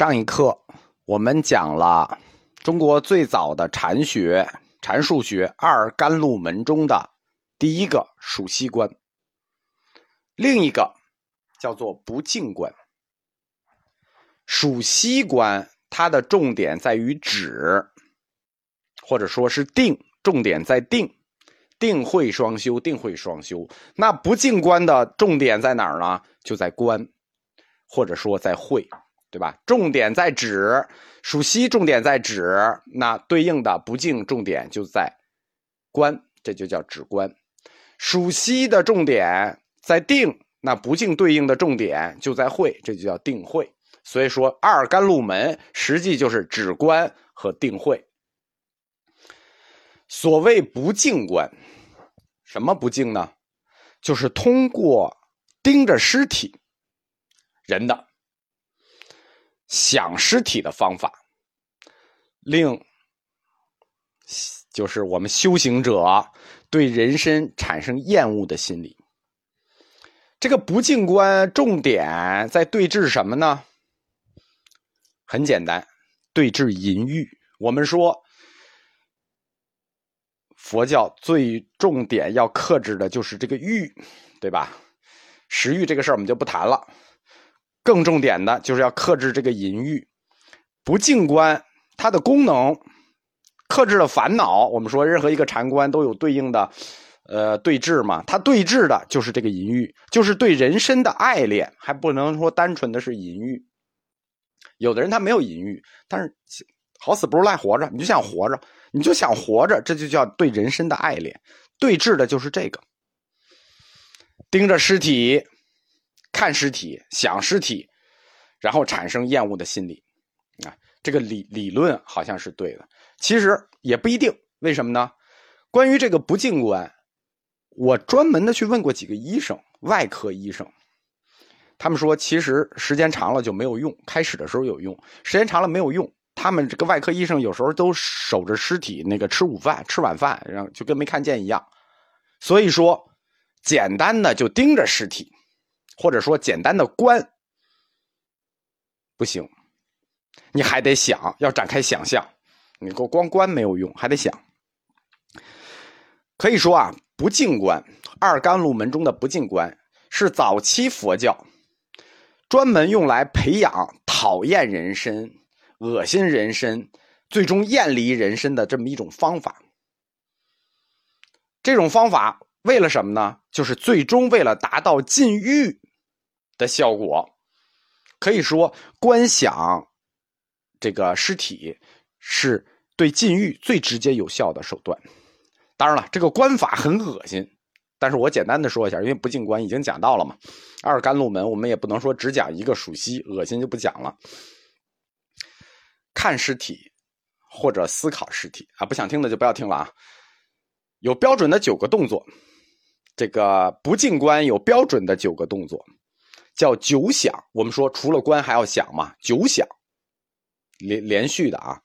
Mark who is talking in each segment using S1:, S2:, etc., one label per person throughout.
S1: 上一课我们讲了中国最早的禅学禅数学二甘露门中的第一个数息观，另一个叫做不净观。数息观它的重点在于止，或者说是定，重点在定，定慧双修，定慧双修。那不净观的重点在哪儿呢？就在观，或者说在慧。对吧？重点在止，属息重点在止，那对应的不敬重点就在观，这就叫止观。属息的重点在定，那不敬对应的重点就在会，这就叫定会。所以说，二甘露门实际就是止观和定会。所谓不敬观，什么不敬呢？就是通过盯着尸体人的。想尸体的方法，令就是我们修行者对人身产生厌恶的心理。这个不净观重点在对峙什么呢？很简单，对峙淫欲。我们说，佛教最重点要克制的就是这个欲，对吧？食欲这个事儿我们就不谈了。更重点的就是要克制这个淫欲，不净观它的功能，克制了烦恼。我们说任何一个禅观都有对应的，呃，对峙嘛。它对峙的就是这个淫欲，就是对人身的爱恋，还不能说单纯的是淫欲。有的人他没有淫欲，但是好死不如赖活着，你就想活着，你就想活着，这就叫对人身的爱恋。对峙的就是这个，盯着尸体。看尸体，想尸体，然后产生厌恶的心理，啊，这个理理论好像是对的，其实也不一定。为什么呢？关于这个不净观，我专门的去问过几个医生，外科医生，他们说其实时间长了就没有用，开始的时候有用，时间长了没有用。他们这个外科医生有时候都守着尸体那个吃午饭、吃晚饭，然后就跟没看见一样。所以说，简单的就盯着尸体。或者说简单的观不行，你还得想，要展开想象。你给我光观没有用，还得想。可以说啊，不净观二甘露门中的不净观是早期佛教专门用来培养讨厌人身、恶心人身、最终厌离人身的这么一种方法。这种方法为了什么呢？就是最终为了达到禁欲。的效果，可以说观想这个尸体是对禁欲最直接有效的手段。当然了，这个观法很恶心，但是我简单的说一下，因为不进观已经讲到了嘛。二甘露门我们也不能说只讲一个属息，恶心就不讲了。看尸体或者思考尸体啊，不想听的就不要听了啊。有标准的九个动作，这个不进观有标准的九个动作。叫九响，我们说除了观还要响嘛，九响连连续的啊。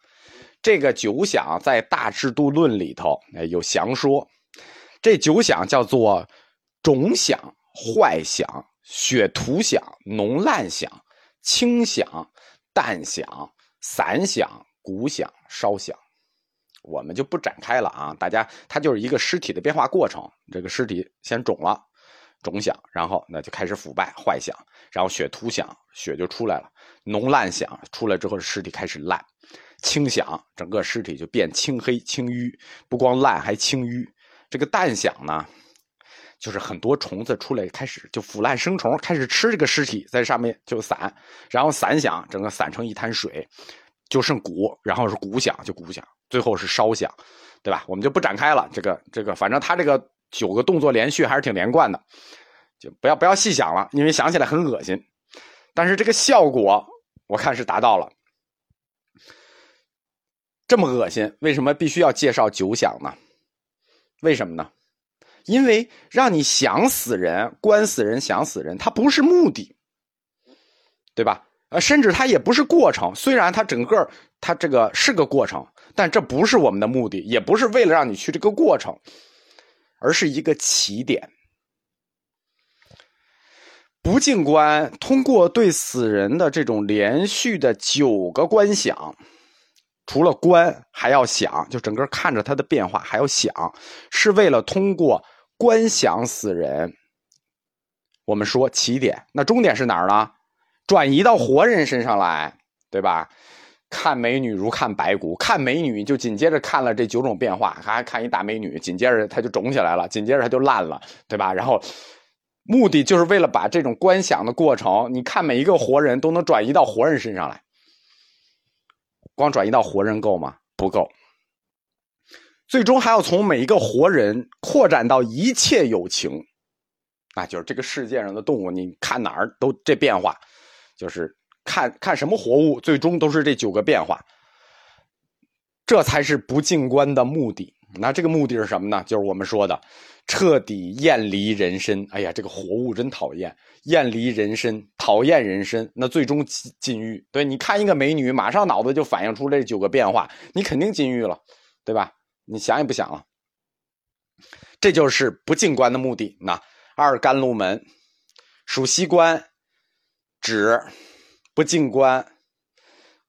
S1: 这个九响在《大制度论》里头哎有详说。这九响叫做种响、坏响、血图想、浓烂响、轻响、淡响、散响、鼓响、烧响。我们就不展开了啊，大家它就是一个尸体的变化过程。这个尸体先肿了。种想，然后那就开始腐败坏想，然后血图想，血就出来了；浓烂想出来之后，尸体开始烂；青想，整个尸体就变青黑青淤，不光烂还青淤。这个淡想呢，就是很多虫子出来，开始就腐烂生虫，开始吃这个尸体，在上面就散；然后散想，整个散成一滩水，就剩骨，然后是骨响，就骨响，最后是烧响，对吧？我们就不展开了。这个这个，反正他这个。九个动作连续还是挺连贯的，就不要不要细想了，因为想起来很恶心。但是这个效果我看是达到了。这么恶心，为什么必须要介绍九响呢？为什么呢？因为让你想死人、关死人、想死人，它不是目的，对吧？呃，甚至它也不是过程。虽然它整个它这个是个过程，但这不是我们的目的，也不是为了让你去这个过程。而是一个起点，不净观通过对死人的这种连续的九个观想，除了观还要想，就整个看着他的变化还要想，是为了通过观想死人。我们说起点，那终点是哪儿呢？转移到活人身上来，对吧？看美女如看白骨，看美女就紧接着看了这九种变化，还看一大美女，紧接着她就肿起来了，紧接着她就烂了，对吧？然后目的就是为了把这种观想的过程，你看每一个活人都能转移到活人身上来。光转移到活人够吗？不够。最终还要从每一个活人扩展到一切有情。啊，就是这个世界上的动物，你看哪儿都这变化，就是看看什么活物，最终都是这九个变化，这才是不净观的目的。那这个目的是什么呢？就是我们说的彻底厌离人身。哎呀，这个活物真讨厌，厌离人身，讨厌人身，那最终禁欲。对，你看一个美女，马上脑子就反映出这九个变化，你肯定禁欲了，对吧？你想也不想了，这就是不净观的目的。那。二甘露门，属西关指不净观，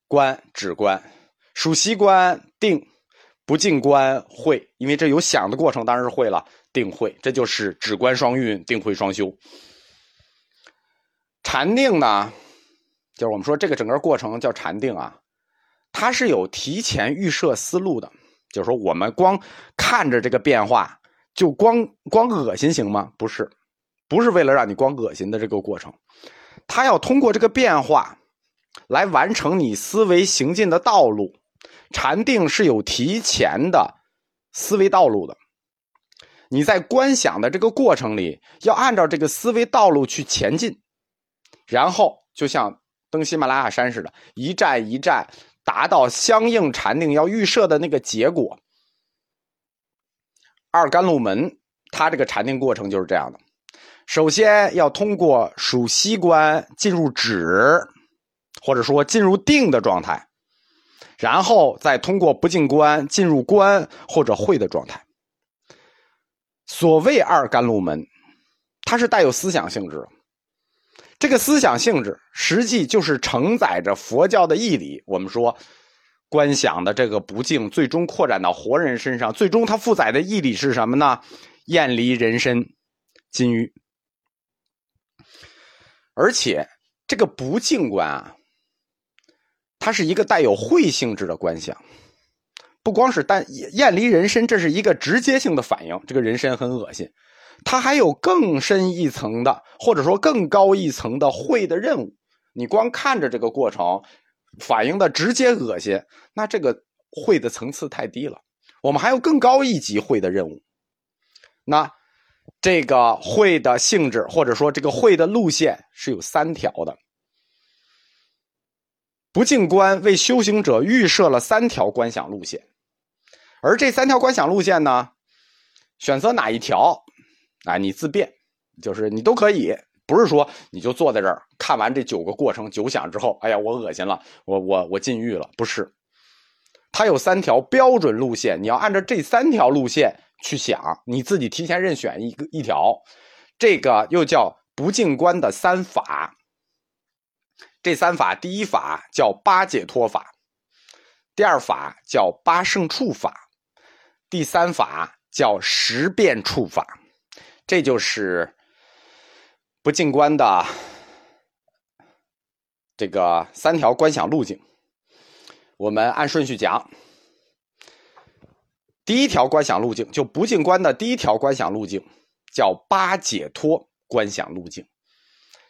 S1: 观止观，属西观定不净观会，因为这有想的过程，当然是会了，定会，这就是止观双运，定会双修。禅定呢，就是我们说这个整个过程叫禅定啊，它是有提前预设思路的，就是说我们光看着这个变化。就光光恶心行吗？不是，不是为了让你光恶心的这个过程，它要通过这个变化来完成你思维行进的道路。禅定是有提前的思维道路的，你在观想的这个过程里，要按照这个思维道路去前进，然后就像登喜马拉雅山似的，一站一站达到相应禅定要预设的那个结果。二甘露门，它这个禅定过程就是这样的：首先要通过数息观进入止，或者说进入定的状态，然后再通过不净观进入观或者会的状态。所谓二甘露门，它是带有思想性质，这个思想性质实际就是承载着佛教的义理。我们说。观想的这个不净，最终扩展到活人身上，最终它负载的义理是什么呢？厌离人身，金鱼。而且这个不净观啊，它是一个带有会性质的观想，不光是单厌离人身，这是一个直接性的反应。这个人身很恶心，它还有更深一层的，或者说更高一层的会的任务。你光看着这个过程。反映的直接恶心，那这个会的层次太低了。我们还有更高一级会的任务。那这个会的性质，或者说这个会的路线是有三条的。不净观为修行者预设了三条观想路线，而这三条观想路线呢，选择哪一条，啊，你自便，就是你都可以。不是说你就坐在这儿看完这九个过程九想之后，哎呀，我恶心了，我我我禁欲了。不是，它有三条标准路线，你要按照这三条路线去想，你自己提前任选一个一条，这个又叫不净观的三法。这三法，第一法叫八解脱法，第二法叫八圣处法，第三法叫十变处法，这就是。不净观的这个三条观想路径，我们按顺序讲。第一条观想路径，就不净观的第一条观想路径，叫八解脱观想路径。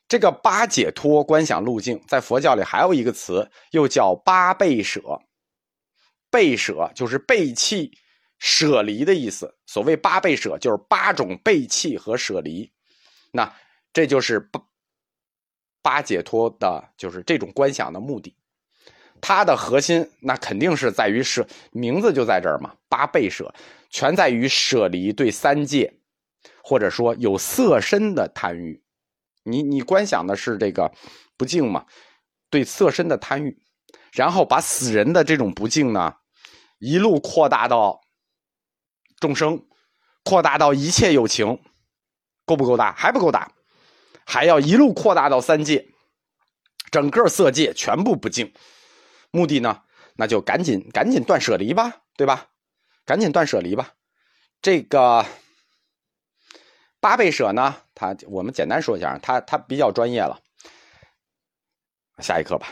S1: 这个八解脱观想路径，在佛教里还有一个词，又叫八背舍。背舍就是背弃、舍离的意思。所谓八背舍，就是八种背弃和舍离。那这就是八八解脱的，就是这种观想的目的。它的核心那肯定是在于舍，名字就在这儿嘛。八倍舍，全在于舍离对三界，或者说有色身的贪欲。你你观想的是这个不净嘛？对色身的贪欲，然后把死人的这种不净呢，一路扩大到众生，扩大到一切有情，够不够大？还不够大。还要一路扩大到三界，整个色界全部不净。目的呢，那就赶紧赶紧断舍离吧，对吧？赶紧断舍离吧。这个八倍舍呢，他我们简单说一下，他他比较专业了。下一课吧。